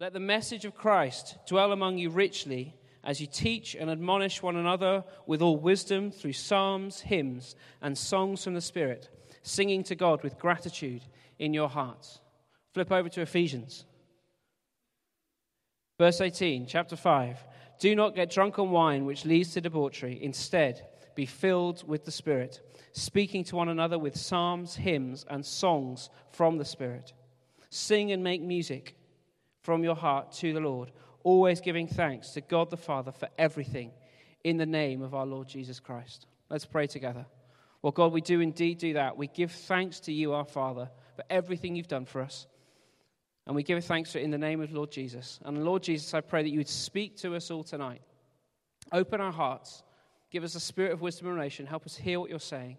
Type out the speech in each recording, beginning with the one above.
Let the message of Christ dwell among you richly as you teach and admonish one another with all wisdom through psalms, hymns, and songs from the Spirit, singing to God with gratitude in your hearts. Flip over to Ephesians. Verse 18, chapter 5. Do not get drunk on wine, which leads to debauchery. Instead, be filled with the Spirit, speaking to one another with psalms, hymns, and songs from the Spirit. Sing and make music from your heart to the Lord, always giving thanks to God the Father for everything in the name of our Lord Jesus Christ. Let's pray together. Well, God, we do indeed do that. We give thanks to you, our Father, for everything you've done for us. And we give thanks for it in the name of Lord Jesus. And Lord Jesus, I pray that you would speak to us all tonight. Open our hearts. Give us a spirit of wisdom and revelation. Help us hear what you're saying,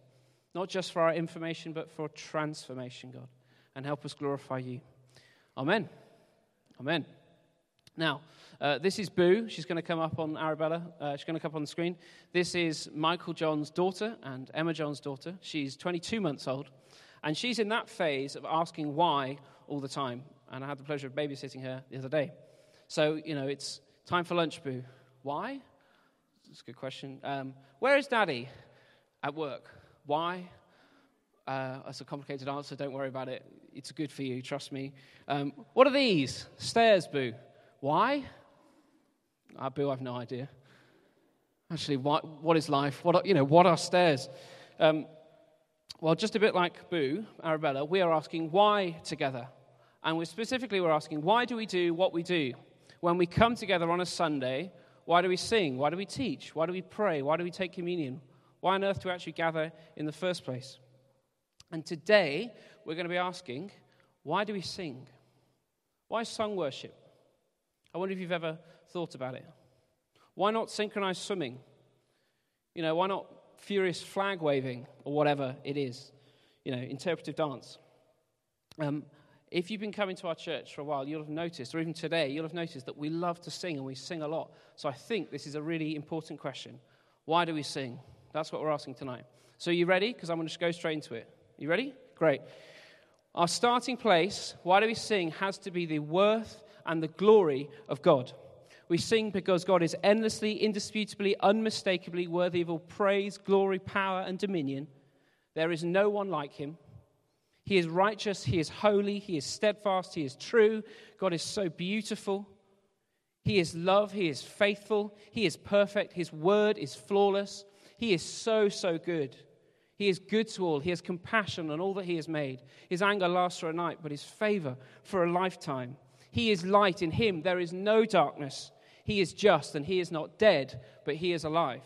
not just for our information, but for transformation, God. And help us glorify you. Amen. Amen. Now, uh, this is Boo. She's going to come up on Arabella. Uh, she's going to come up on the screen. This is Michael John's daughter and Emma John's daughter. She's 22 months old. And she's in that phase of asking why all the time and I had the pleasure of babysitting her the other day. So, you know, it's time for lunch, boo. Why? That's a good question. Um, where is daddy? At work. Why? Uh, that's a complicated answer. Don't worry about it. It's good for you, trust me. Um, what are these? Stairs, boo. Why? Ah, boo, I've no idea. Actually, what, what is life? What are, you know, what are stairs? Um, well, just a bit like Boo, Arabella, we are asking why together. And we specifically we're asking, why do we do what we do? When we come together on a Sunday, why do we sing? Why do we teach? Why do we pray? Why do we take communion? Why on earth do we actually gather in the first place? And today, we're going to be asking, why do we sing? Why sung worship? I wonder if you've ever thought about it. Why not synchronized swimming? You know, why not furious flag waving or whatever it is? You know, interpretive dance. Um, if you've been coming to our church for a while, you'll have noticed, or even today, you'll have noticed that we love to sing and we sing a lot. So I think this is a really important question. Why do we sing? That's what we're asking tonight. So are you ready? Because I'm going to go straight into it. You ready? Great. Our starting place, why do we sing, has to be the worth and the glory of God. We sing because God is endlessly, indisputably, unmistakably worthy of all praise, glory, power, and dominion. There is no one like him. He is righteous, He is holy, He is steadfast, He is true. God is so beautiful. He is love, He is faithful, He is perfect, His word is flawless. He is so, so good. He is good to all. He has compassion on all that He has made. His anger lasts for a night, but His favor for a lifetime. He is light. In Him there is no darkness. He is just, and He is not dead, but He is alive.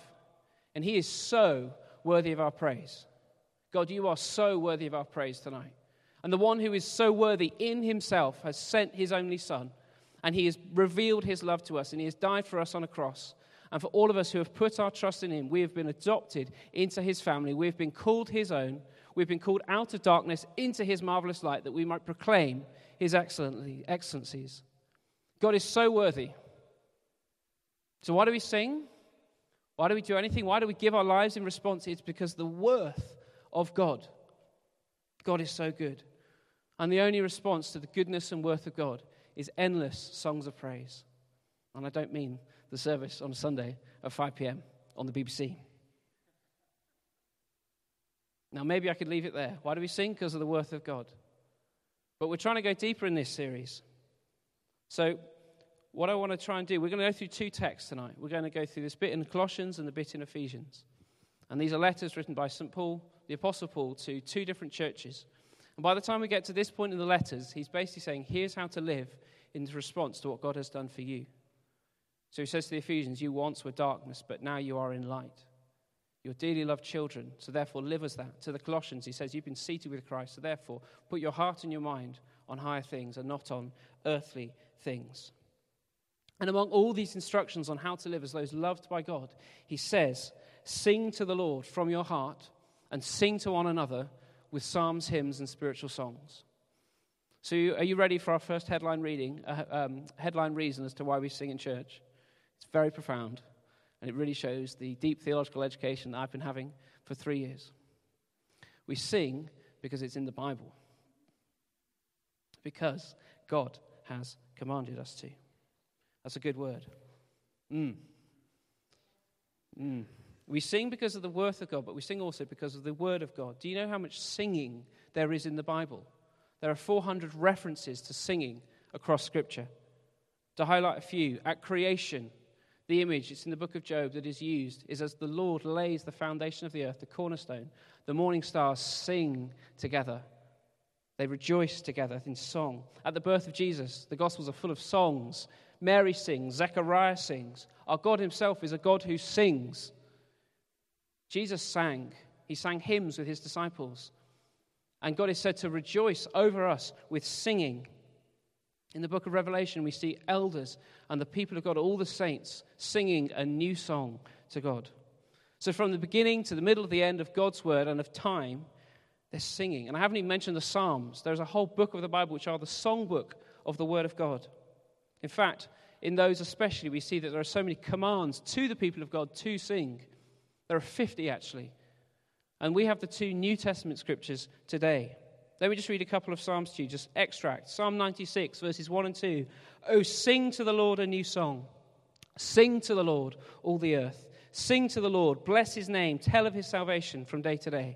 And He is so worthy of our praise. God, you are so worthy of our praise tonight. And the one who is so worthy in himself has sent his only Son, and he has revealed his love to us, and he has died for us on a cross. And for all of us who have put our trust in him, we have been adopted into his family. We have been called his own. We've been called out of darkness into his marvelous light that we might proclaim his excellencies. God is so worthy. So, why do we sing? Why do we do anything? Why do we give our lives in response? It's because the worth of God. God is so good. And the only response to the goodness and worth of God is endless songs of praise. And I don't mean the service on Sunday at 5 p.m. on the BBC. Now, maybe I could leave it there. Why do we sing? Because of the worth of God. But we're trying to go deeper in this series. So, what I want to try and do, we're going to go through two texts tonight. We're going to go through this bit in Colossians and the bit in Ephesians. And these are letters written by St. Paul the Apostle Paul to two different churches. And by the time we get to this point in the letters, he's basically saying, here's how to live in response to what God has done for you. So he says to the Ephesians, You once were darkness, but now you are in light. You're dearly loved children, so therefore live as that. To the Colossians, he says, You've been seated with Christ, so therefore put your heart and your mind on higher things and not on earthly things. And among all these instructions on how to live as those loved by God, he says, Sing to the Lord from your heart and sing to one another with psalms, hymns, and spiritual songs. So, are you ready for our first headline reading? Uh, um, headline reason as to why we sing in church. It's very profound, and it really shows the deep theological education that I've been having for three years. We sing because it's in the Bible, because God has commanded us to. That's a good word. Mm. Mm. We sing because of the worth of God, but we sing also because of the word of God. Do you know how much singing there is in the Bible? There are 400 references to singing across Scripture. To highlight a few, at creation, the image, it's in the book of Job that is used, is as the Lord lays the foundation of the earth, the cornerstone, the morning stars sing together. They rejoice together in song. At the birth of Jesus, the Gospels are full of songs. Mary sings, Zechariah sings. Our God Himself is a God who sings. Jesus sang. He sang hymns with His disciples. And God is said to rejoice over us with singing. In the book of Revelation, we see elders and the people of God, all the saints, singing a new song to God. So, from the beginning to the middle of the end of God's word and of time, they're singing. And I haven't even mentioned the Psalms. There's a whole book of the Bible which are the songbook of the word of God. In fact, in those especially, we see that there are so many commands to the people of God to sing. There are 50 actually. And we have the two New Testament scriptures today. Let me just read a couple of Psalms to you, just extract. Psalm 96, verses 1 and 2. Oh, sing to the Lord a new song. Sing to the Lord, all the earth. Sing to the Lord, bless his name, tell of his salvation from day to day.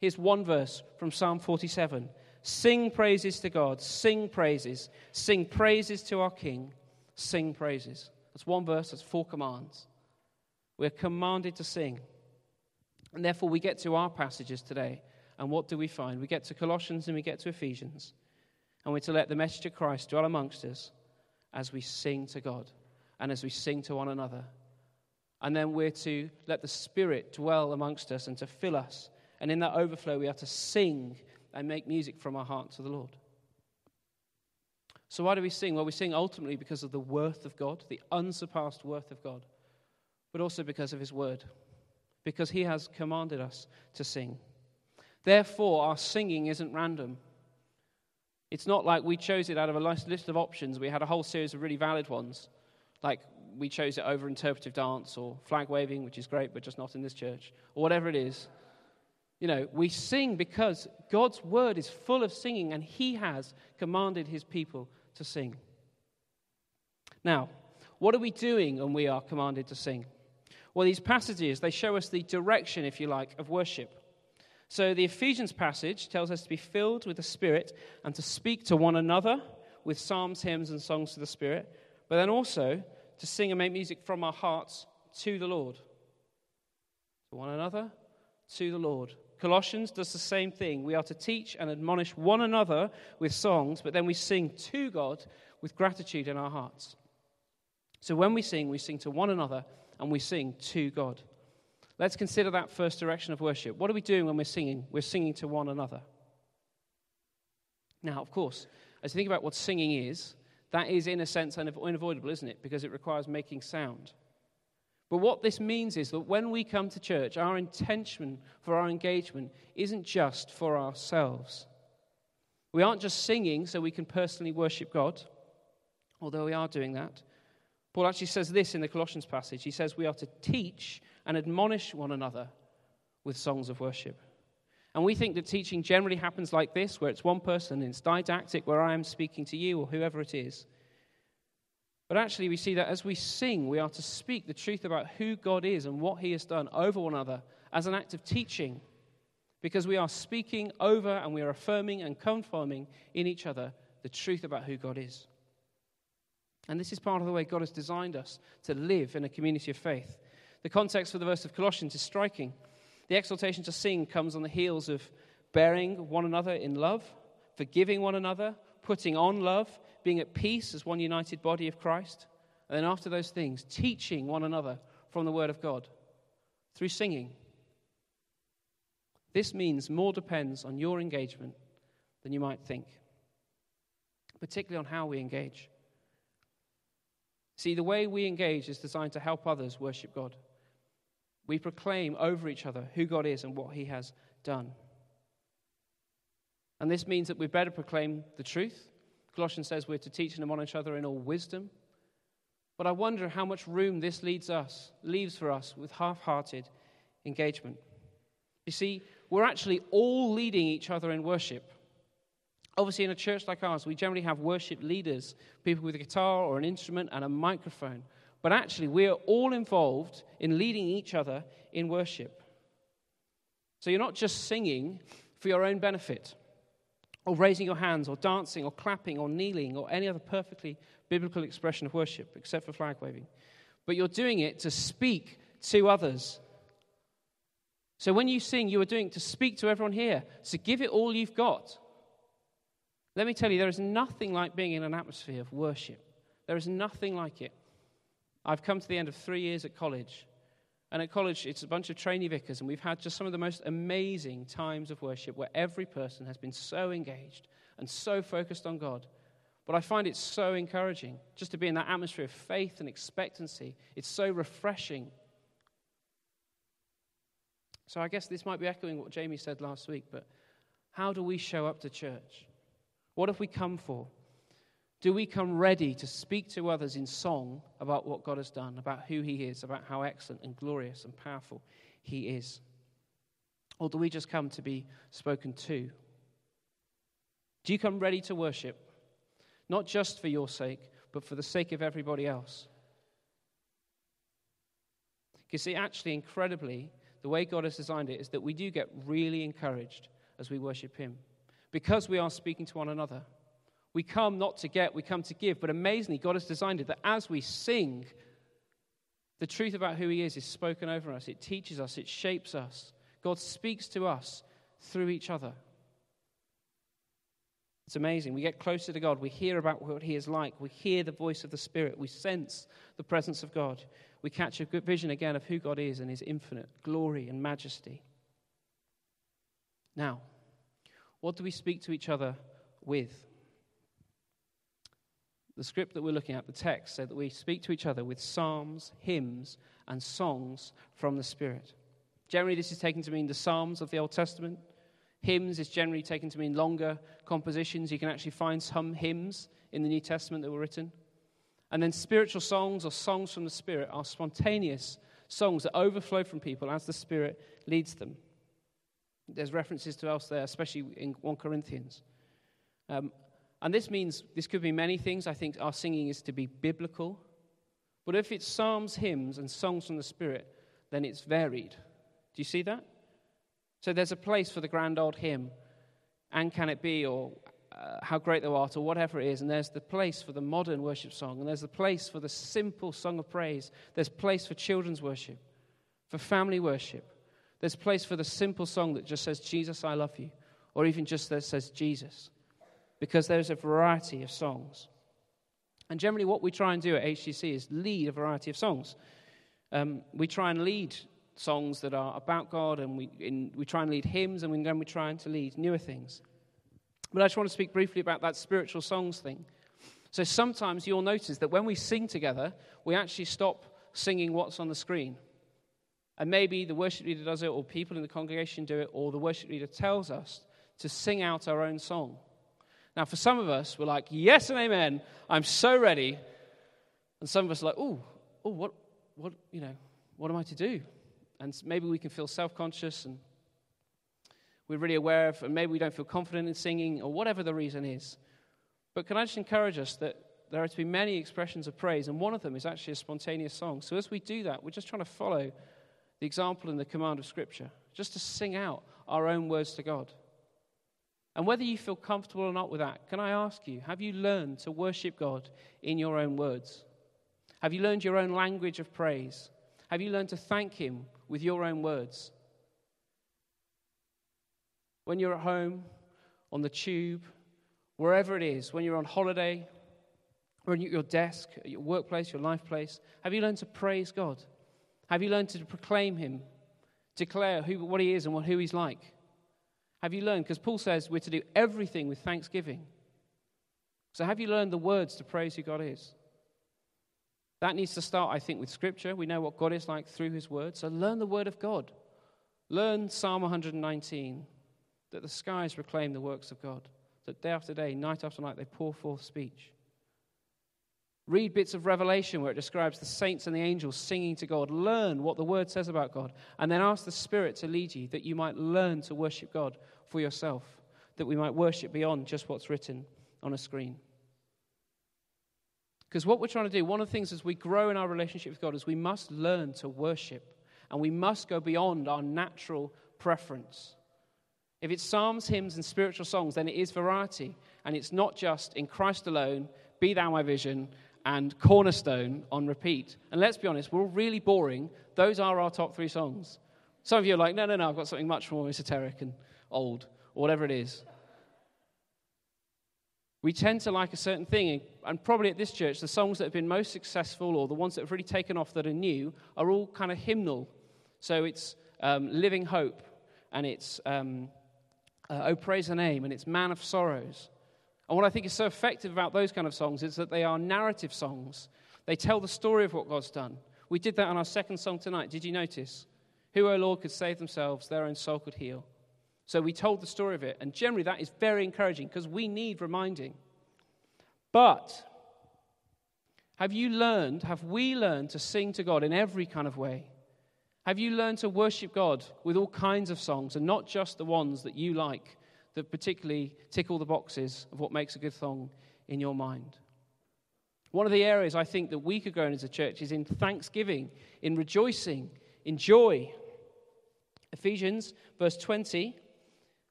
Here's one verse from Psalm 47 Sing praises to God, sing praises, sing praises to our King, sing praises. That's one verse, that's four commands. We're commanded to sing. And therefore, we get to our passages today. And what do we find? We get to Colossians and we get to Ephesians. And we're to let the message of Christ dwell amongst us as we sing to God and as we sing to one another. And then we're to let the Spirit dwell amongst us and to fill us. And in that overflow, we are to sing and make music from our heart to the Lord. So, why do we sing? Well, we sing ultimately because of the worth of God, the unsurpassed worth of God, but also because of His word, because He has commanded us to sing. Therefore, our singing isn't random. It's not like we chose it out of a list of options. We had a whole series of really valid ones, like we chose it over interpretive dance or flag waving, which is great, but just not in this church, or whatever it is. You know, we sing because God's word is full of singing, and He has commanded His people to sing. Now, what are we doing when we are commanded to sing? Well, these passages, they show us the direction, if you like, of worship. So the Ephesians passage tells us to be filled with the Spirit and to speak to one another with psalms, hymns, and songs to the Spirit, but then also to sing and make music from our hearts to the Lord. To one another, to the Lord. Colossians does the same thing. We are to teach and admonish one another with songs, but then we sing to God with gratitude in our hearts. So when we sing, we sing to one another and we sing to God. Let's consider that first direction of worship. What are we doing when we're singing? We're singing to one another. Now, of course, as you think about what singing is, that is, in a sense, unavoidable, isn't it? Because it requires making sound. But what this means is that when we come to church, our intention for our engagement isn't just for ourselves. We aren't just singing so we can personally worship God, although we are doing that. Paul actually says this in the Colossians passage. He says we are to teach and admonish one another with songs of worship. And we think that teaching generally happens like this, where it's one person, it's didactic, where I am speaking to you or whoever it is. But actually, we see that as we sing, we are to speak the truth about who God is and what He has done over one another as an act of teaching, because we are speaking over and we are affirming and confirming in each other the truth about who God is. And this is part of the way God has designed us to live in a community of faith. The context for the verse of Colossians is striking. The exhortation to sing comes on the heels of bearing one another in love, forgiving one another, putting on love, being at peace as one united body of Christ. And then after those things, teaching one another from the Word of God through singing. This means more depends on your engagement than you might think, particularly on how we engage. See, the way we engage is designed to help others worship God. We proclaim over each other who God is and what He has done. And this means that we better proclaim the truth. Colossians says we're to teach and admonish each other in all wisdom. But I wonder how much room this leads us, leaves for us with half hearted engagement. You see, we're actually all leading each other in worship. Obviously, in a church like ours, we generally have worship leaders, people with a guitar or an instrument and a microphone. But actually, we are all involved in leading each other in worship. So you're not just singing for your own benefit, or raising your hands, or dancing, or clapping, or kneeling, or any other perfectly biblical expression of worship, except for flag waving. But you're doing it to speak to others. So when you sing, you are doing it to speak to everyone here, to give it all you've got. Let me tell you, there is nothing like being in an atmosphere of worship. There is nothing like it. I've come to the end of three years at college. And at college, it's a bunch of trainee vicars, and we've had just some of the most amazing times of worship where every person has been so engaged and so focused on God. But I find it so encouraging just to be in that atmosphere of faith and expectancy. It's so refreshing. So I guess this might be echoing what Jamie said last week, but how do we show up to church? What have we come for? Do we come ready to speak to others in song about what God has done, about who He is, about how excellent and glorious and powerful He is? Or do we just come to be spoken to? Do you come ready to worship? Not just for your sake, but for the sake of everybody else. You see, actually, incredibly, the way God has designed it is that we do get really encouraged as we worship Him because we are speaking to one another. We come not to get, we come to give. But amazingly, God has designed it that as we sing, the truth about who He is is spoken over us. It teaches us, it shapes us. God speaks to us through each other. It's amazing. We get closer to God. We hear about what He is like. We hear the voice of the Spirit. We sense the presence of God. We catch a good vision again of who God is and His infinite glory and majesty. Now, what do we speak to each other with? The script that we're looking at, the text, said that we speak to each other with psalms, hymns, and songs from the Spirit. Generally, this is taken to mean the Psalms of the Old Testament. Hymns is generally taken to mean longer compositions. You can actually find some hymns in the New Testament that were written. And then spiritual songs or songs from the Spirit are spontaneous songs that overflow from people as the Spirit leads them. There's references to else there, especially in 1 Corinthians. Um, and this means, this could be many things. I think our singing is to be biblical. But if it's psalms, hymns, and songs from the Spirit, then it's varied. Do you see that? So there's a place for the grand old hymn, and can it be, or uh, how great thou art, or whatever it is. And there's the place for the modern worship song, and there's the place for the simple song of praise. There's place for children's worship, for family worship. There's place for the simple song that just says, Jesus, I love you, or even just that says, Jesus because there's a variety of songs. And generally, what we try and do at HTC is lead a variety of songs. Um, we try and lead songs that are about God, and we, in, we try and lead hymns, and then we try and to lead newer things. But I just want to speak briefly about that spiritual songs thing. So sometimes you'll notice that when we sing together, we actually stop singing what's on the screen. And maybe the worship leader does it, or people in the congregation do it, or the worship leader tells us to sing out our own song. Now, for some of us, we're like, yes and amen, I'm so ready. And some of us are like, oh, oh, what, what, you know, what am I to do? And maybe we can feel self conscious and we're really aware of, and maybe we don't feel confident in singing, or whatever the reason is. But can I just encourage us that there are to be many expressions of praise, and one of them is actually a spontaneous song. So as we do that, we're just trying to follow the example and the command of Scripture, just to sing out our own words to God. And whether you feel comfortable or not with that, can I ask you, have you learned to worship God in your own words? Have you learned your own language of praise? Have you learned to thank Him with your own words? When you're at home, on the tube, wherever it is, when you're on holiday, or at your desk, at your workplace, your life place, have you learned to praise God? Have you learned to proclaim Him, declare who, what He is and what, who He's like? Have you learned? Because Paul says we're to do everything with thanksgiving. So have you learned the words to praise who God is? That needs to start, I think, with Scripture. We know what God is like through His Word. So learn the Word of God. Learn Psalm 119 that the skies proclaim the works of God, that day after day, night after night, they pour forth speech. Read bits of Revelation where it describes the saints and the angels singing to God. Learn what the Word says about God. And then ask the Spirit to lead you that you might learn to worship God for yourself. that we might worship beyond just what's written on a screen. Because what we're trying to do, one of the things as we grow in our relationship with God is we must learn to worship and we must go beyond our natural preference. If it's psalms, hymns, and spiritual songs, then it is variety. And it's not just in Christ alone, be thou my vision, and cornerstone on repeat. And let's be honest, we're all really boring. Those are our top three songs. Some of you are like, no, no, no, I've got something much more esoteric and old, or whatever it is. We tend to like a certain thing, and probably at this church, the songs that have been most successful or the ones that have really taken off that are new are all kind of hymnal. So it's um, Living Hope, and it's um, uh, Oh Praise the Name, and it's Man of Sorrows. And what I think is so effective about those kind of songs is that they are narrative songs. They tell the story of what God's done. We did that on our second song tonight. Did you notice? Who, O Lord, could save themselves, their own soul could heal. So we told the story of it. And generally, that is very encouraging because we need reminding. But have you learned, have we learned to sing to God in every kind of way? Have you learned to worship God with all kinds of songs and not just the ones that you like, that particularly tick all the boxes of what makes a good song in your mind? One of the areas I think that we could grow in as a church is in thanksgiving, in rejoicing, in joy. Ephesians, verse 20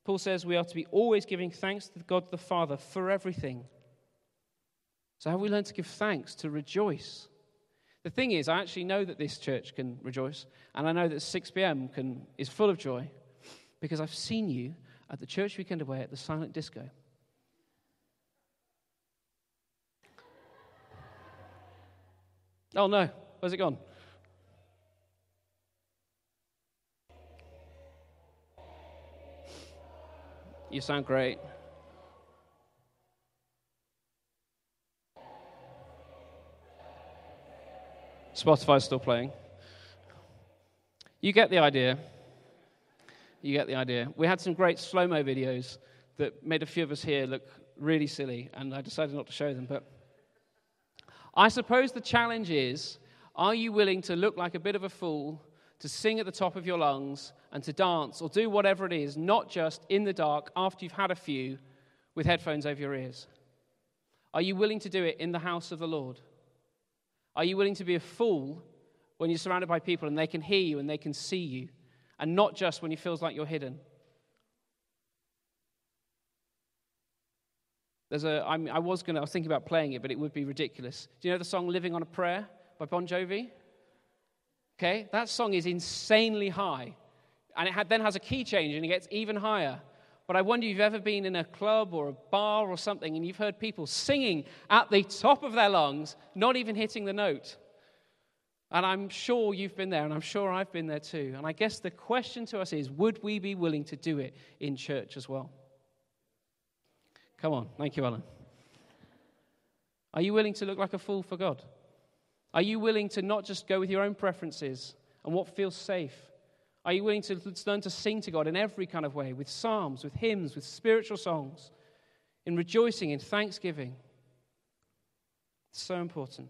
Paul says we are to be always giving thanks to God the Father for everything. So, have we learned to give thanks, to rejoice? The thing is, I actually know that this church can rejoice, and I know that 6 p.m. Can, is full of joy because I've seen you at the church weekend away at the silent disco. Oh no, where's it gone? You sound great. Spotify's still playing. You get the idea. You get the idea. We had some great slow mo videos that made a few of us here look really silly, and I decided not to show them. But I suppose the challenge is are you willing to look like a bit of a fool to sing at the top of your lungs and to dance or do whatever it is, not just in the dark after you've had a few with headphones over your ears? Are you willing to do it in the house of the Lord? Are you willing to be a fool when you're surrounded by people and they can hear you and they can see you, and not just when it feels like you're hidden? There's a, I, mean, I was going to, I was thinking about playing it, but it would be ridiculous. Do you know the song Living on a Prayer by Bon Jovi? Okay, that song is insanely high. And it had, then has a key change and it gets even higher. But I wonder if you've ever been in a club or a bar or something and you've heard people singing at the top of their lungs, not even hitting the note. And I'm sure you've been there, and I'm sure I've been there too. And I guess the question to us is would we be willing to do it in church as well? Come on. Thank you, Alan. Are you willing to look like a fool for God? Are you willing to not just go with your own preferences and what feels safe? Are you willing to learn to sing to God in every kind of way, with psalms, with hymns, with spiritual songs, in rejoicing, in thanksgiving? It's so important.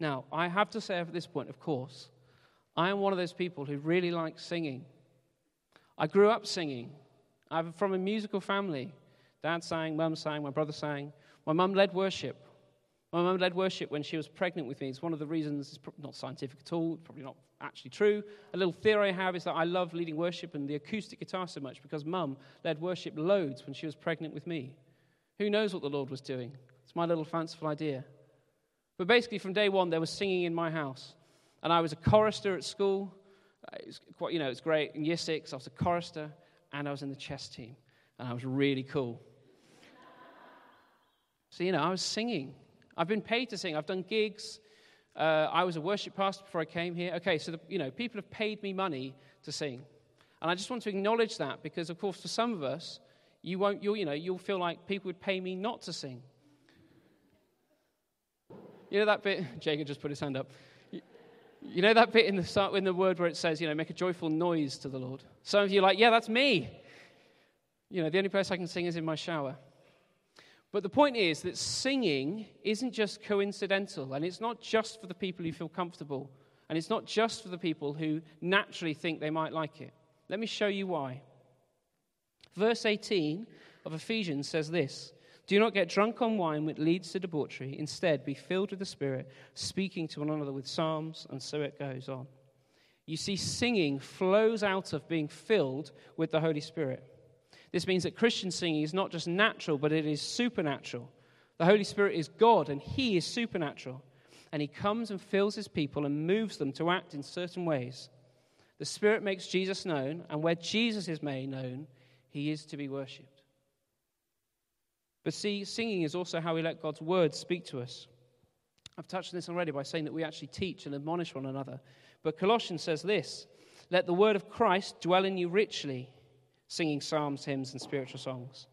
Now, I have to say at this point, of course, I am one of those people who really like singing. I grew up singing. I'm from a musical family. Dad sang, mum sang, my brother sang. My mum led worship. My mum led worship when she was pregnant with me. It's one of the reasons, it's not scientific at all, probably not actually true. A little theory I have is that I love leading worship and the acoustic guitar so much because mum led worship loads when she was pregnant with me. Who knows what the Lord was doing? It's my little fanciful idea. But basically, from day one, there was singing in my house. And I was a chorister at school. It was quite, you know, it's great. In year six, I was a chorister and I was in the chess team. And I was really cool. So, you know, I was singing. I've been paid to sing. I've done gigs. Uh, I was a worship pastor before I came here. Okay, so the, you know, people have paid me money to sing, and I just want to acknowledge that because, of course, for some of us, you won't. You'll, you know, you'll feel like people would pay me not to sing. You know that bit? Jacob just put his hand up. You know that bit in the start in the word where it says, you know, make a joyful noise to the Lord. Some of you are like, yeah, that's me. You know, the only place I can sing is in my shower. But the point is that singing isn't just coincidental, and it's not just for the people who feel comfortable, and it's not just for the people who naturally think they might like it. Let me show you why. Verse 18 of Ephesians says this Do not get drunk on wine, which leads to debauchery. Instead, be filled with the Spirit, speaking to one another with psalms, and so it goes on. You see, singing flows out of being filled with the Holy Spirit. This means that Christian singing is not just natural, but it is supernatural. The Holy Spirit is God, and He is supernatural. And He comes and fills His people and moves them to act in certain ways. The Spirit makes Jesus known, and where Jesus is made known, He is to be worshipped. But see, singing is also how we let God's word speak to us. I've touched on this already by saying that we actually teach and admonish one another. But Colossians says this Let the word of Christ dwell in you richly, singing psalms, hymns, and spiritual songs.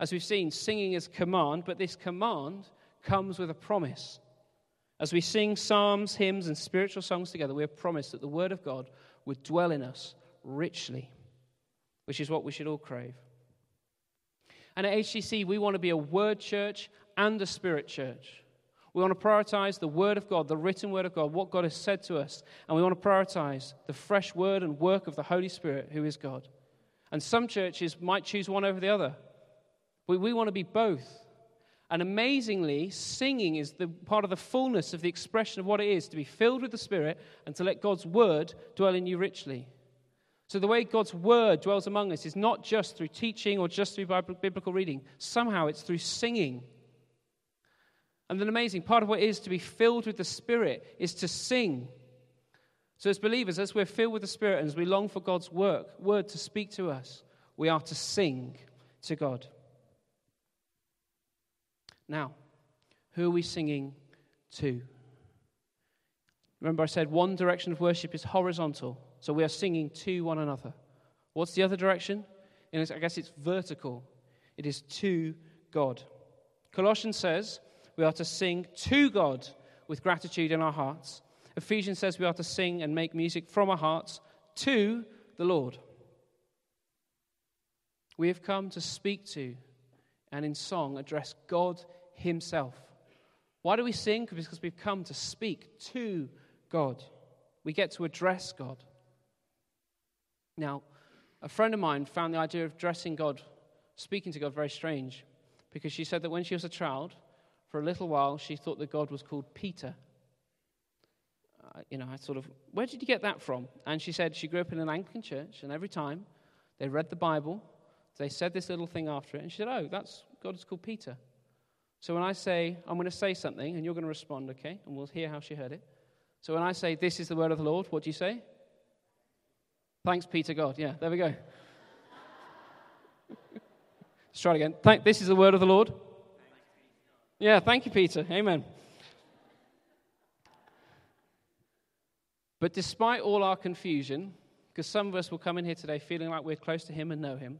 As we've seen, singing is command, but this command comes with a promise. As we sing psalms, hymns, and spiritual songs together, we have promised that the word of God would dwell in us richly, which is what we should all crave. And at HTC, we want to be a word church and a spirit church. We want to prioritize the Word of God, the written Word of God, what God has said to us. And we want to prioritize the fresh Word and work of the Holy Spirit, who is God. And some churches might choose one over the other. But we want to be both. And amazingly, singing is the part of the fullness of the expression of what it is to be filled with the Spirit and to let God's Word dwell in you richly. So, the way God's Word dwells among us is not just through teaching or just through biblical reading, somehow it's through singing. And then, amazing part of what it is to be filled with the Spirit is to sing. So, as believers, as we're filled with the Spirit and as we long for God's work, word to speak to us, we are to sing to God. Now, who are we singing to? Remember, I said one direction of worship is horizontal, so we are singing to one another. What's the other direction? I guess it's vertical, it is to God. Colossians says, we are to sing to God with gratitude in our hearts. Ephesians says we are to sing and make music from our hearts to the Lord. We have come to speak to and in song address God Himself. Why do we sing? Because we've come to speak to God. We get to address God. Now, a friend of mine found the idea of dressing God, speaking to God, very strange because she said that when she was a child, for a little while, she thought that God was called Peter. Uh, you know, I sort of, where did you get that from? And she said she grew up in an Anglican church, and every time they read the Bible, they said this little thing after it, and she said, Oh, that's God is called Peter. So when I say, I'm going to say something, and you're going to respond, okay? And we'll hear how she heard it. So when I say, This is the word of the Lord, what do you say? Thanks, Peter God. Yeah, there we go. Let's try it again. Thank, this is the word of the Lord. Yeah, thank you, Peter. Amen. But despite all our confusion, because some of us will come in here today feeling like we're close to Him and know Him,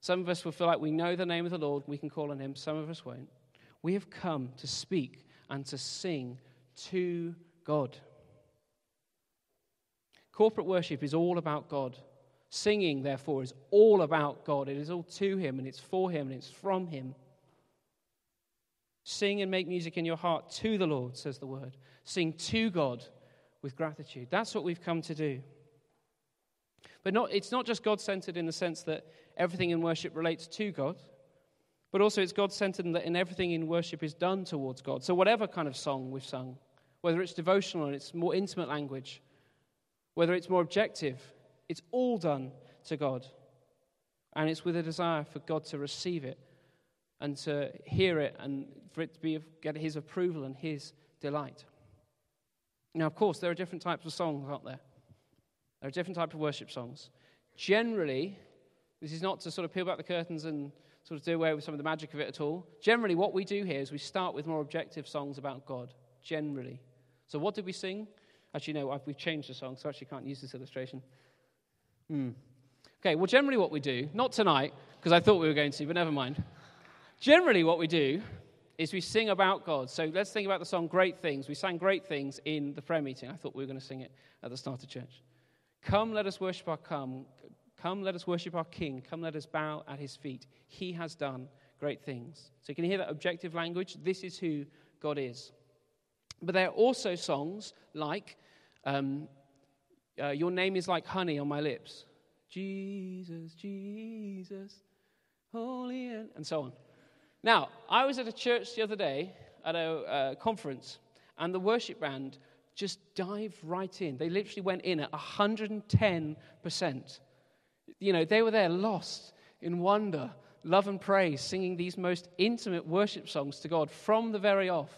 some of us will feel like we know the name of the Lord, we can call on Him, some of us won't. We have come to speak and to sing to God. Corporate worship is all about God. Singing, therefore, is all about God. It is all to Him, and it's for Him, and it's from Him. Sing and make music in your heart to the Lord, says the word. Sing to God with gratitude. That's what we've come to do. But not, it's not just God centered in the sense that everything in worship relates to God, but also it's God centered in that in everything in worship is done towards God. So, whatever kind of song we've sung, whether it's devotional and it's more intimate language, whether it's more objective, it's all done to God. And it's with a desire for God to receive it and to hear it and for it to be, get his approval and his delight. Now, of course, there are different types of songs, aren't there? There are different types of worship songs. Generally, this is not to sort of peel back the curtains and sort of do away with some of the magic of it at all. Generally, what we do here is we start with more objective songs about God, generally. So, what did we sing? Actually, no, we've changed the song, so I actually can't use this illustration. Hmm. Okay, well, generally, what we do, not tonight, because I thought we were going to, but never mind. Generally, what we do is we sing about God. So let's think about the song Great Things. We sang Great Things in the prayer meeting. I thought we were going to sing it at the start of church. Come, let us worship our come. Come, let us worship our King. Come, let us bow at his feet. He has done great things. So can you can hear that objective language. This is who God is. But there are also songs like um, uh, Your Name is Like Honey on My Lips. Jesus, Jesus, holy, and, and so on. Now, I was at a church the other day at a uh, conference, and the worship band just dived right in. They literally went in at 110%. You know, they were there lost in wonder, love, and praise, singing these most intimate worship songs to God from the very off.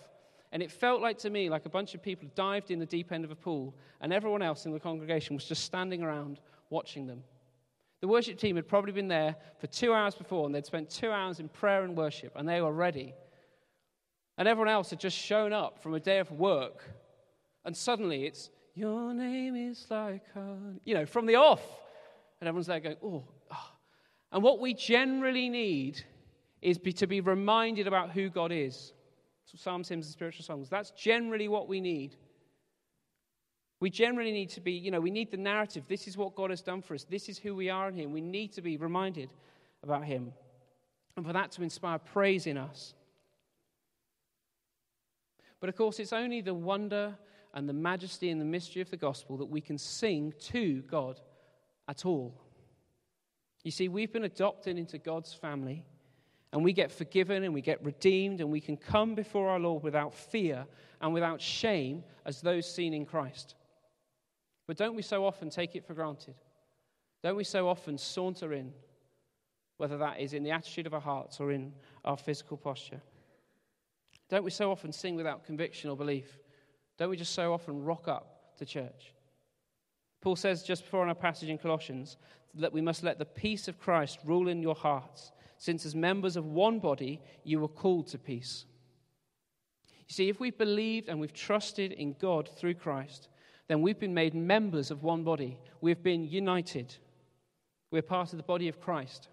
And it felt like to me like a bunch of people dived in the deep end of a pool, and everyone else in the congregation was just standing around watching them. The worship team had probably been there for two hours before, and they'd spent two hours in prayer and worship, and they were ready. And everyone else had just shown up from a day of work, and suddenly it's, Your name is like, honey, you know, from the off. And everyone's there going, Oh. oh. And what we generally need is be, to be reminded about who God is. Psalms, hymns, and spiritual songs. That's generally what we need. We generally need to be, you know, we need the narrative. This is what God has done for us. This is who we are in Him. We need to be reminded about Him. And for that to inspire praise in us. But of course, it's only the wonder and the majesty and the mystery of the gospel that we can sing to God at all. You see, we've been adopted into God's family, and we get forgiven and we get redeemed, and we can come before our Lord without fear and without shame as those seen in Christ. But don't we so often take it for granted? Don't we so often saunter in, whether that is in the attitude of our hearts or in our physical posture? Don't we so often sing without conviction or belief? Don't we just so often rock up to church? Paul says just before in our passage in Colossians that we must let the peace of Christ rule in your hearts, since as members of one body you were called to peace. You see, if we've believed and we've trusted in God through Christ, then we've been made members of one body. We've been united. We're part of the body of Christ.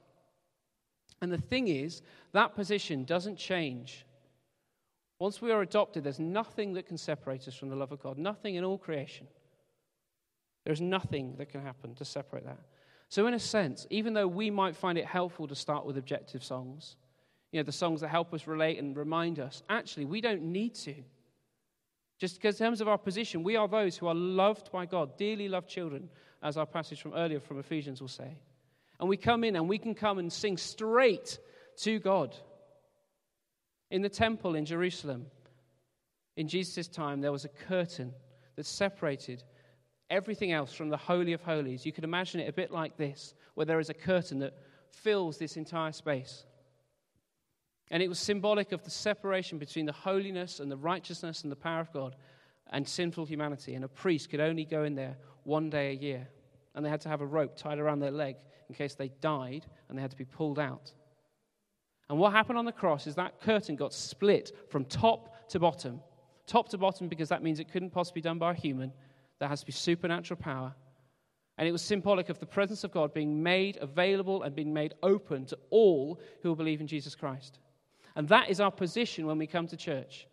And the thing is, that position doesn't change. Once we are adopted, there's nothing that can separate us from the love of God, nothing in all creation. There's nothing that can happen to separate that. So, in a sense, even though we might find it helpful to start with objective songs, you know, the songs that help us relate and remind us, actually, we don't need to. Just because, in terms of our position, we are those who are loved by God, dearly loved children, as our passage from earlier from Ephesians will say. And we come in and we can come and sing straight to God. In the temple in Jerusalem, in Jesus' time, there was a curtain that separated everything else from the Holy of Holies. You could imagine it a bit like this, where there is a curtain that fills this entire space. And it was symbolic of the separation between the holiness and the righteousness and the power of God and sinful humanity. And a priest could only go in there one day a year. And they had to have a rope tied around their leg in case they died and they had to be pulled out. And what happened on the cross is that curtain got split from top to bottom. Top to bottom because that means it couldn't possibly be done by a human. There has to be supernatural power. And it was symbolic of the presence of God being made available and being made open to all who will believe in Jesus Christ. And that is our position when we come to church.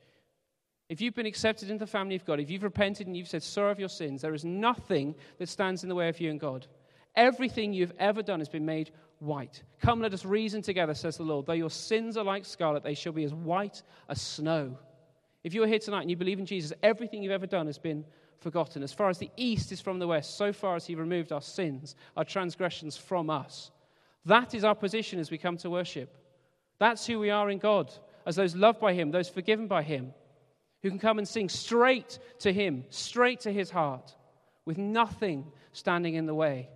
If you've been accepted into the family of God, if you've repented and you've said sorry of your sins, there is nothing that stands in the way of you and God. Everything you've ever done has been made white. Come, let us reason together, says the Lord. Though your sins are like scarlet, they shall be as white as snow. If you're here tonight and you believe in Jesus, everything you've ever done has been forgotten. As far as the east is from the west, so far as He removed our sins, our transgressions from us. That is our position as we come to worship. That's who we are in God, as those loved by Him, those forgiven by Him, who can come and sing straight to Him, straight to His heart, with nothing standing in the way.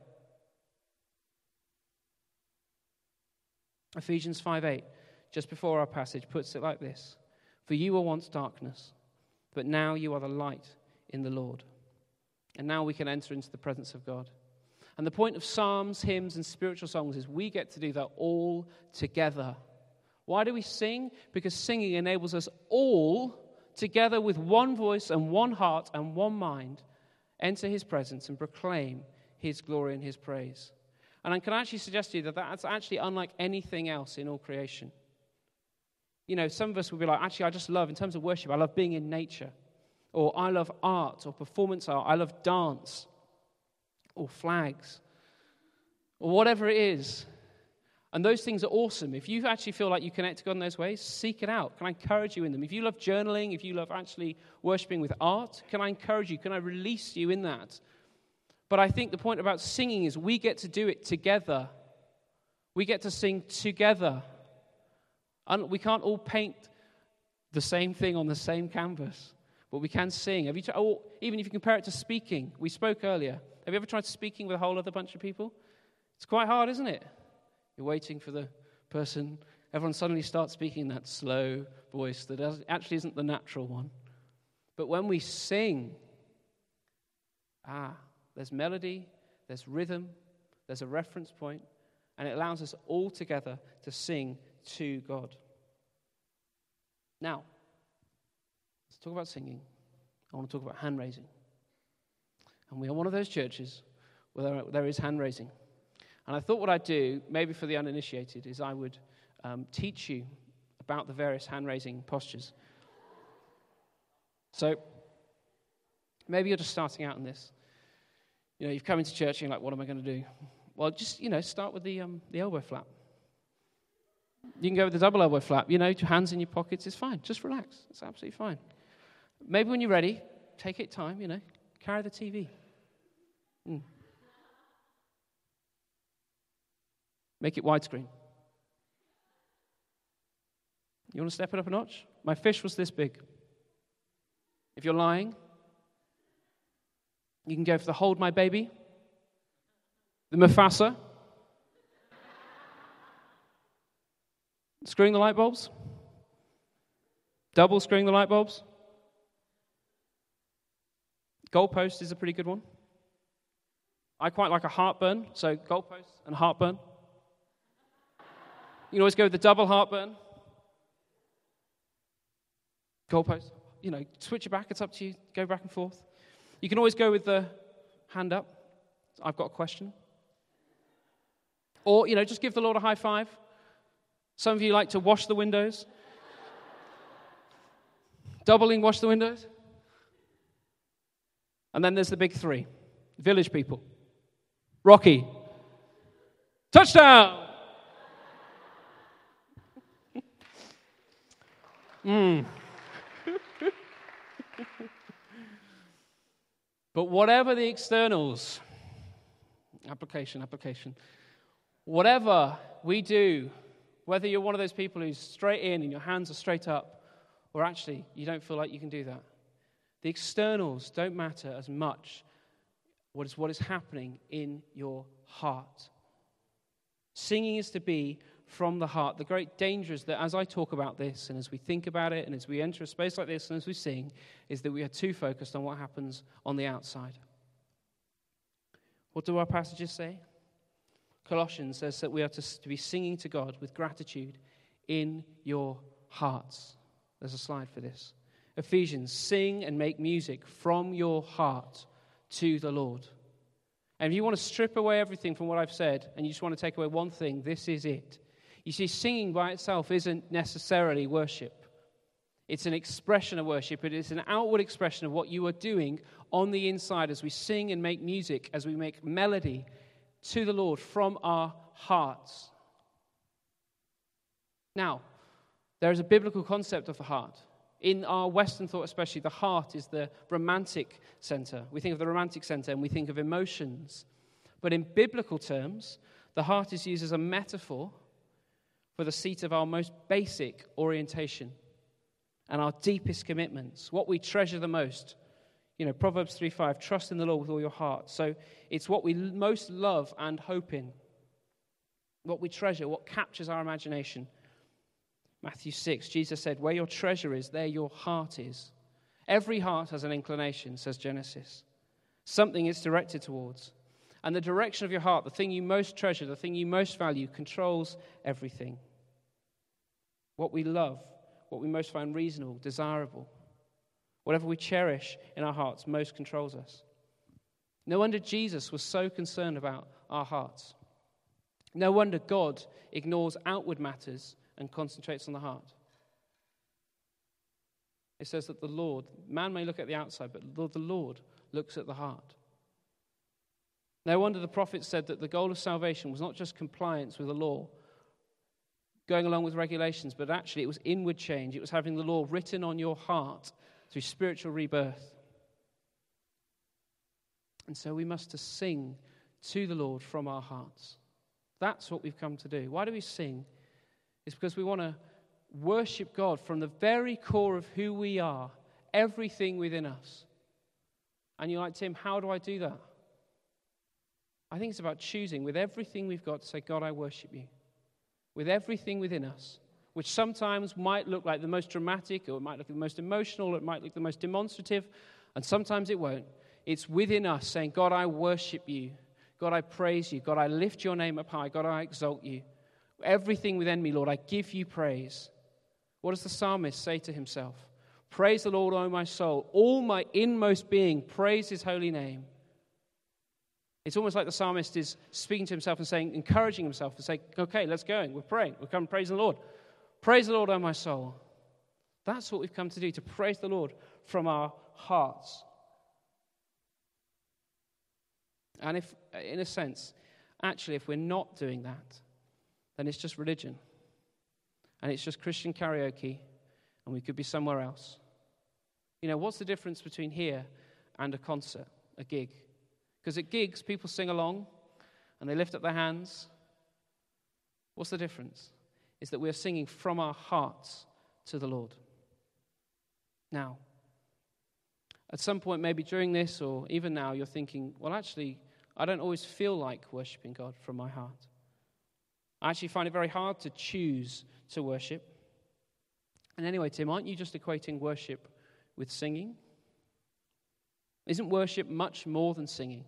Ephesians 5 8, just before our passage, puts it like this For you were once darkness, but now you are the light in the Lord. And now we can enter into the presence of God. And the point of psalms, hymns, and spiritual songs is we get to do that all together. Why do we sing? Because singing enables us all, together with one voice and one heart and one mind, enter his presence and proclaim his glory and his praise. And I can actually suggest to you that that's actually unlike anything else in all creation. You know, some of us will be like, actually, I just love, in terms of worship, I love being in nature. Or I love art or performance art. I love dance or flags or whatever it is. And those things are awesome. If you actually feel like you connect to God in those ways, seek it out. Can I encourage you in them? If you love journaling, if you love actually worshiping with art, can I encourage you? Can I release you in that? But I think the point about singing is we get to do it together. We get to sing together. And we can't all paint the same thing on the same canvas, but we can sing. Have you t- oh, even if you compare it to speaking, we spoke earlier. Have you ever tried speaking with a whole other bunch of people? It's quite hard, isn't it? You're waiting for the person. Everyone suddenly starts speaking in that slow voice that actually isn't the natural one. But when we sing, ah, there's melody, there's rhythm, there's a reference point, and it allows us all together to sing to God. Now, talk about singing. I want to talk about hand raising. And we are one of those churches where there is hand raising. And I thought what I'd do, maybe for the uninitiated, is I would um, teach you about the various hand raising postures. So, maybe you're just starting out in this. You know, you've come into church and you're like, what am I going to do? Well, just, you know, start with the, um, the elbow flap. You can go with the double elbow flap. You know, your hands in your pockets is fine. Just relax. It's absolutely fine. Maybe when you're ready, take it time, you know, carry the TV. Mm. Make it widescreen. You want to step it up a notch? My fish was this big. If you're lying, you can go for the hold my baby, the Mufasa, screwing the light bulbs, double screwing the light bulbs. Goalpost is a pretty good one. I quite like a heartburn, so goalpost and heartburn. You can always go with the double heartburn. Goalpost. You know, switch it back, it's up to you. Go back and forth. You can always go with the hand up. I've got a question. Or, you know, just give the Lord a high five. Some of you like to wash the windows. Doubling wash the windows. And then there's the big three village people. Rocky. Touchdown! mm. but whatever the externals, application, application, whatever we do, whether you're one of those people who's straight in and your hands are straight up, or actually you don't feel like you can do that, the externals don't matter as much what is what is happening in your heart. Singing is to be from the heart. The great danger is that as I talk about this and as we think about it and as we enter a space like this and as we sing, is that we are too focused on what happens on the outside. What do our passages say? Colossians says that we are to, to be singing to God with gratitude in your hearts. There's a slide for this. Ephesians, sing and make music from your heart to the Lord. And if you want to strip away everything from what I've said and you just want to take away one thing, this is it. You see, singing by itself isn't necessarily worship. It's an expression of worship. It is an outward expression of what you are doing on the inside as we sing and make music, as we make melody to the Lord from our hearts. Now, there is a biblical concept of the heart. In our Western thought, especially, the heart is the romantic center. We think of the romantic center and we think of emotions. But in biblical terms, the heart is used as a metaphor for the seat of our most basic orientation and our deepest commitments, what we treasure the most. You know, Proverbs 3 5, trust in the Lord with all your heart. So it's what we most love and hope in, what we treasure, what captures our imagination. Matthew 6, Jesus said, Where your treasure is, there your heart is. Every heart has an inclination, says Genesis. Something it's directed towards. And the direction of your heart, the thing you most treasure, the thing you most value, controls everything. What we love, what we most find reasonable, desirable, whatever we cherish in our hearts most controls us. No wonder Jesus was so concerned about our hearts. No wonder God ignores outward matters and concentrates on the heart. It says that the Lord, man may look at the outside, but the Lord looks at the heart. No wonder the prophet said that the goal of salvation was not just compliance with the law, going along with regulations, but actually it was inward change. It was having the law written on your heart through spiritual rebirth. And so we must sing to the Lord from our hearts. That's what we've come to do. Why do we sing? It's because we want to worship God from the very core of who we are, everything within us. And you're like, Tim, how do I do that? I think it's about choosing with everything we've got to say, God, I worship you. With everything within us, which sometimes might look like the most dramatic, or it might look the most emotional, or it might look the most demonstrative, and sometimes it won't. It's within us saying, God, I worship you. God, I praise you. God, I lift your name up high. God, I exalt you. Everything within me, Lord, I give you praise. What does the psalmist say to himself? Praise the Lord, O my soul. All my inmost being, praise his holy name. It's almost like the psalmist is speaking to himself and saying, encouraging himself to say, okay, let's go. We're praying. We're coming praising the Lord. Praise the Lord, O my soul. That's what we've come to do, to praise the Lord from our hearts. And if, in a sense, actually, if we're not doing that, then it's just religion. And it's just Christian karaoke, and we could be somewhere else. You know, what's the difference between here and a concert, a gig? Because at gigs, people sing along and they lift up their hands. What's the difference? Is that we're singing from our hearts to the Lord. Now, at some point, maybe during this or even now, you're thinking, well, actually, I don't always feel like worshiping God from my heart. I actually find it very hard to choose to worship. And anyway, Tim, aren't you just equating worship with singing? Isn't worship much more than singing?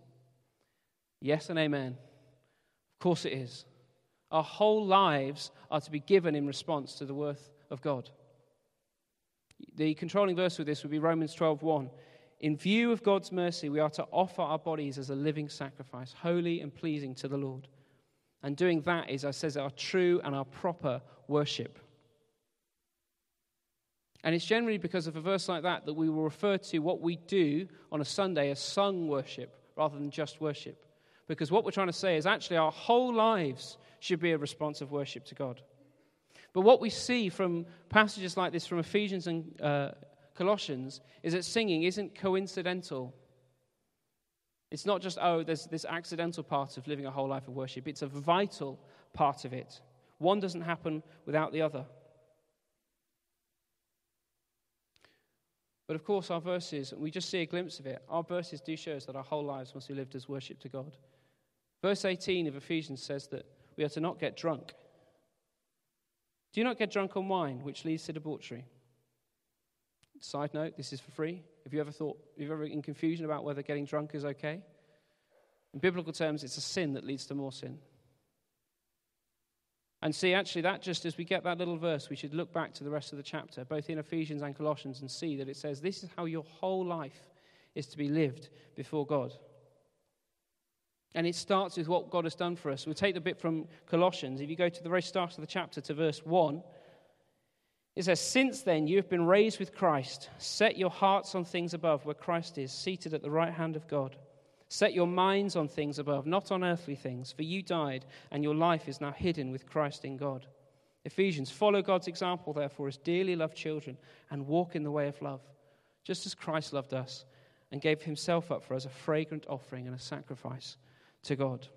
Yes and amen. Of course it is. Our whole lives are to be given in response to the worth of God. The controlling verse with this would be Romans 12:1. In view of God's mercy, we are to offer our bodies as a living sacrifice, holy and pleasing to the Lord. And doing that is, as says, our true and our proper worship. And it's generally because of a verse like that that we will refer to what we do on a Sunday as sung worship rather than just worship. Because what we're trying to say is actually our whole lives should be a response of worship to God. But what we see from passages like this from Ephesians and uh, Colossians is that singing isn't coincidental. It's not just, oh, there's this accidental part of living a whole life of worship. It's a vital part of it. One doesn't happen without the other. But of course, our verses, we just see a glimpse of it. Our verses do show us that our whole lives must be lived as worship to God. Verse 18 of Ephesians says that we are to not get drunk. Do not get drunk on wine, which leads to debauchery? Side note, this is for free. If you ever thought, have you ever in confusion about whether getting drunk is okay? In biblical terms, it's a sin that leads to more sin. And see, actually, that just as we get that little verse, we should look back to the rest of the chapter, both in Ephesians and Colossians, and see that it says this is how your whole life is to be lived before God. And it starts with what God has done for us. We'll take the bit from Colossians. If you go to the very start of the chapter to verse 1, it says, Since then you have been raised with Christ. Set your hearts on things above, where Christ is, seated at the right hand of God. Set your minds on things above, not on earthly things, for you died, and your life is now hidden with Christ in God. Ephesians, follow God's example, therefore, as dearly loved children, and walk in the way of love, just as Christ loved us and gave himself up for us a fragrant offering and a sacrifice to God.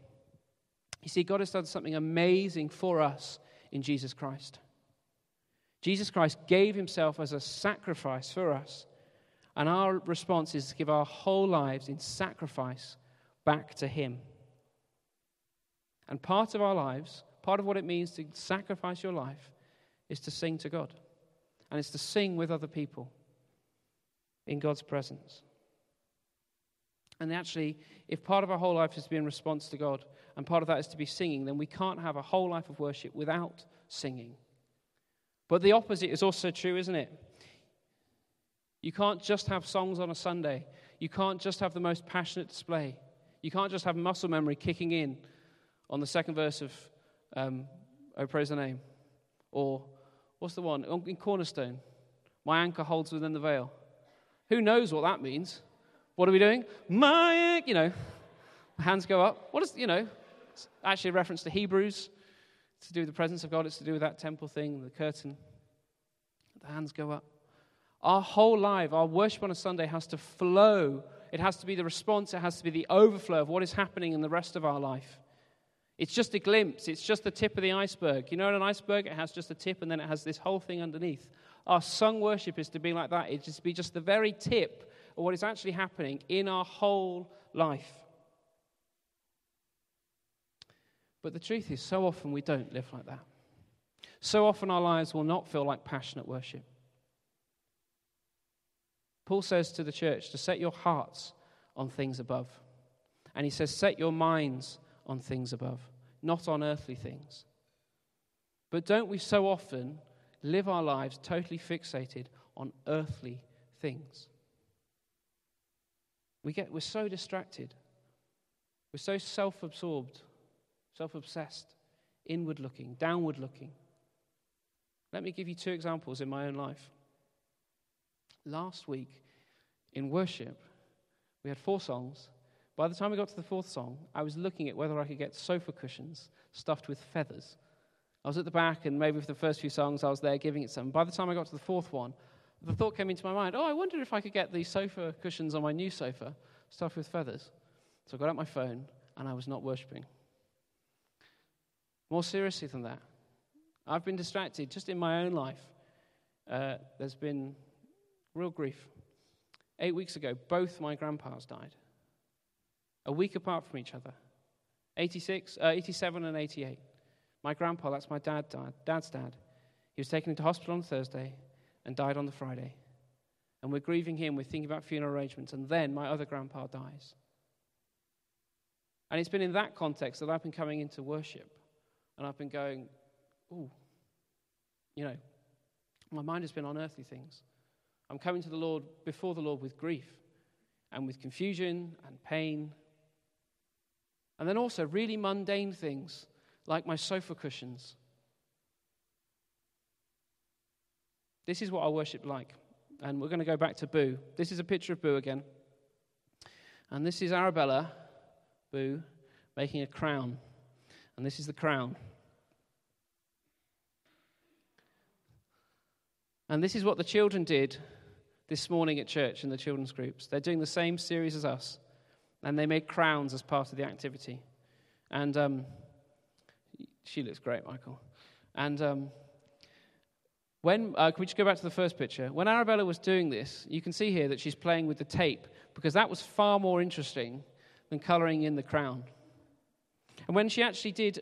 You see, God has done something amazing for us in Jesus Christ. Jesus Christ gave himself as a sacrifice for us. And our response is to give our whole lives in sacrifice back to him. And part of our lives, part of what it means to sacrifice your life, is to sing to God. And it's to sing with other people in God's presence. And actually, if part of our whole life is to be in response to God, and part of that is to be singing, then we can't have a whole life of worship without singing. But the opposite is also true, isn't it? You can't just have songs on a Sunday. You can't just have the most passionate display. You can't just have muscle memory kicking in on the second verse of um, Oh, Praise the Name. Or, what's the one? In Cornerstone, My anchor holds within the veil. Who knows what that means? What are we doing? My, you know, hands go up. What is, you know, actually a reference to Hebrews. To do with the presence of God. It's to do with that temple thing, the curtain. The hands go up. Our whole life, our worship on a Sunday has to flow It has to be the response, it has to be the overflow of what is happening in the rest of our life. It's just a glimpse, it's just the tip of the iceberg. You know, an iceberg, it has just a tip and then it has this whole thing underneath. Our sung worship is to be like that. It's just be just the very tip of what is actually happening in our whole life. But the truth is, so often we don't live like that. So often our lives will not feel like passionate worship. Paul says to the church to set your hearts on things above. And he says, set your minds on things above, not on earthly things. But don't we so often live our lives totally fixated on earthly things? We get, we're so distracted. We're so self absorbed, self obsessed, inward looking, downward looking. Let me give you two examples in my own life. Last week in worship, we had four songs. By the time we got to the fourth song, I was looking at whether I could get sofa cushions stuffed with feathers. I was at the back, and maybe for the first few songs, I was there giving it some. By the time I got to the fourth one, the thought came into my mind oh, I wonder if I could get these sofa cushions on my new sofa stuffed with feathers. So I got out my phone, and I was not worshipping. More seriously than that, I've been distracted just in my own life. Uh, there's been real grief. Eight weeks ago, both my grandpas died, a week apart from each other 86, uh, 87 and 88. My grandpa, that's my dad, died, dad's dad, he was taken into hospital on Thursday and died on the Friday. And we're grieving him, we're thinking about funeral arrangements, and then my other grandpa dies. And it's been in that context that I've been coming into worship. And I've been going, ooh, you know, my mind has been on earthly things. I'm coming to the Lord, before the Lord, with grief and with confusion and pain. And then also really mundane things like my sofa cushions. This is what I worship like. And we're going to go back to Boo. This is a picture of Boo again. And this is Arabella, Boo, making a crown. And this is the crown. And this is what the children did this morning at church in the children's groups. They're doing the same series as us, and they made crowns as part of the activity. And um, she looks great, Michael. And um, when, uh, can we just go back to the first picture? When Arabella was doing this, you can see here that she's playing with the tape because that was far more interesting than colouring in the crown. And when she actually did,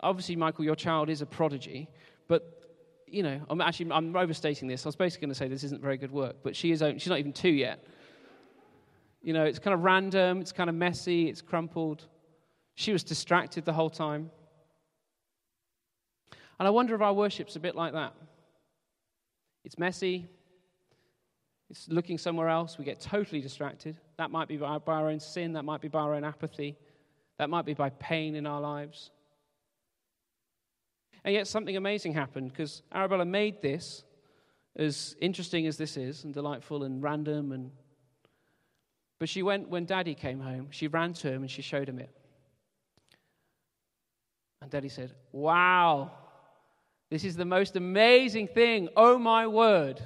obviously, Michael, your child is a prodigy, but you know, I'm actually I'm overstating this. I was basically going to say this isn't very good work, but she is. She's not even two yet. You know, it's kind of random. It's kind of messy. It's crumpled. She was distracted the whole time. And I wonder if our worship's a bit like that. It's messy. It's looking somewhere else. We get totally distracted. That might be by, by our own sin. That might be by our own apathy. That might be by pain in our lives. And yet something amazing happened because Arabella made this, as interesting as this is, and delightful and random. And... But she went, when Daddy came home, she ran to him and she showed him it. And Daddy said, Wow, this is the most amazing thing. Oh my word.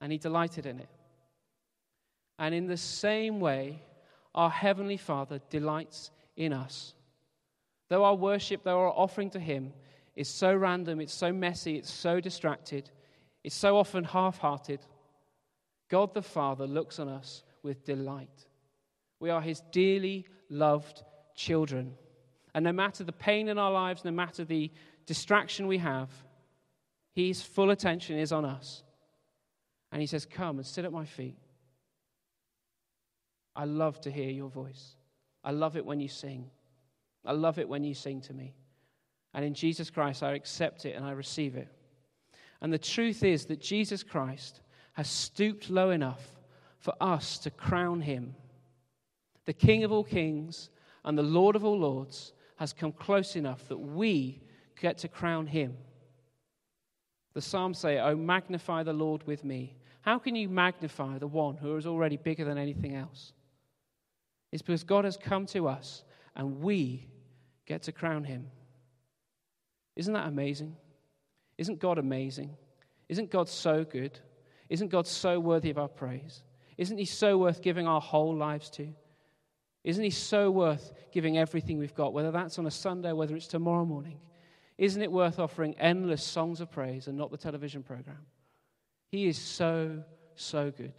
And he delighted in it. And in the same way, our Heavenly Father delights in us. Though our worship, though our offering to Him is so random, it's so messy, it's so distracted, it's so often half hearted. God the Father looks on us with delight. We are His dearly loved children. And no matter the pain in our lives, no matter the distraction we have, His full attention is on us. And He says, Come and sit at my feet. I love to hear your voice. I love it when you sing. I love it when you sing to me. And in Jesus Christ, I accept it and I receive it. And the truth is that Jesus Christ has stooped low enough for us to crown him. The King of all kings and the Lord of all lords has come close enough that we get to crown him. The Psalms say, Oh, magnify the Lord with me. How can you magnify the one who is already bigger than anything else? It's because God has come to us and we get to crown him. Isn't that amazing? Isn't God amazing? Isn't God so good? Isn't God so worthy of our praise? Isn't He so worth giving our whole lives to? Isn't He so worth giving everything we've got, whether that's on a Sunday, whether it's tomorrow morning? Isn't it worth offering endless songs of praise and not the television program? He is so, so good.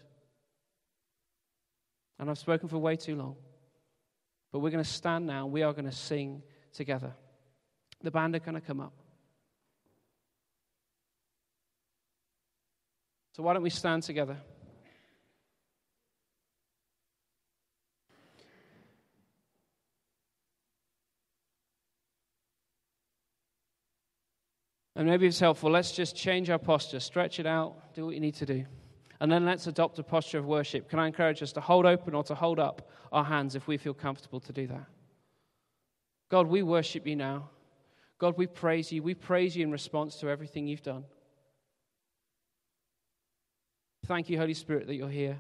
And I've spoken for way too long. But we're going to stand now we are going to sing together. The band are going to come up. So why don't we stand together? And maybe it's helpful. Let's just change our posture, stretch it out, do what you need to do. And then let's adopt a posture of worship. Can I encourage us to hold open or to hold up our hands if we feel comfortable to do that? God, we worship you now. God, we praise you. We praise you in response to everything you've done. Thank you, Holy Spirit, that you're here.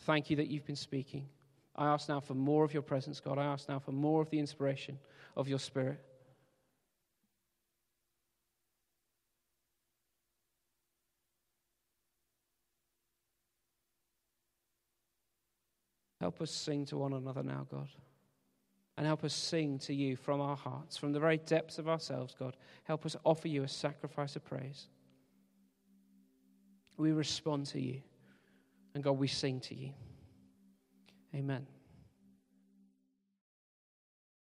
Thank you that you've been speaking. I ask now for more of your presence, God. I ask now for more of the inspiration of your Spirit. Help us sing to one another now, God. And help us sing to you from our hearts, from the very depths of ourselves, God. Help us offer you a sacrifice of praise. We respond to you. And God, we sing to you. Amen.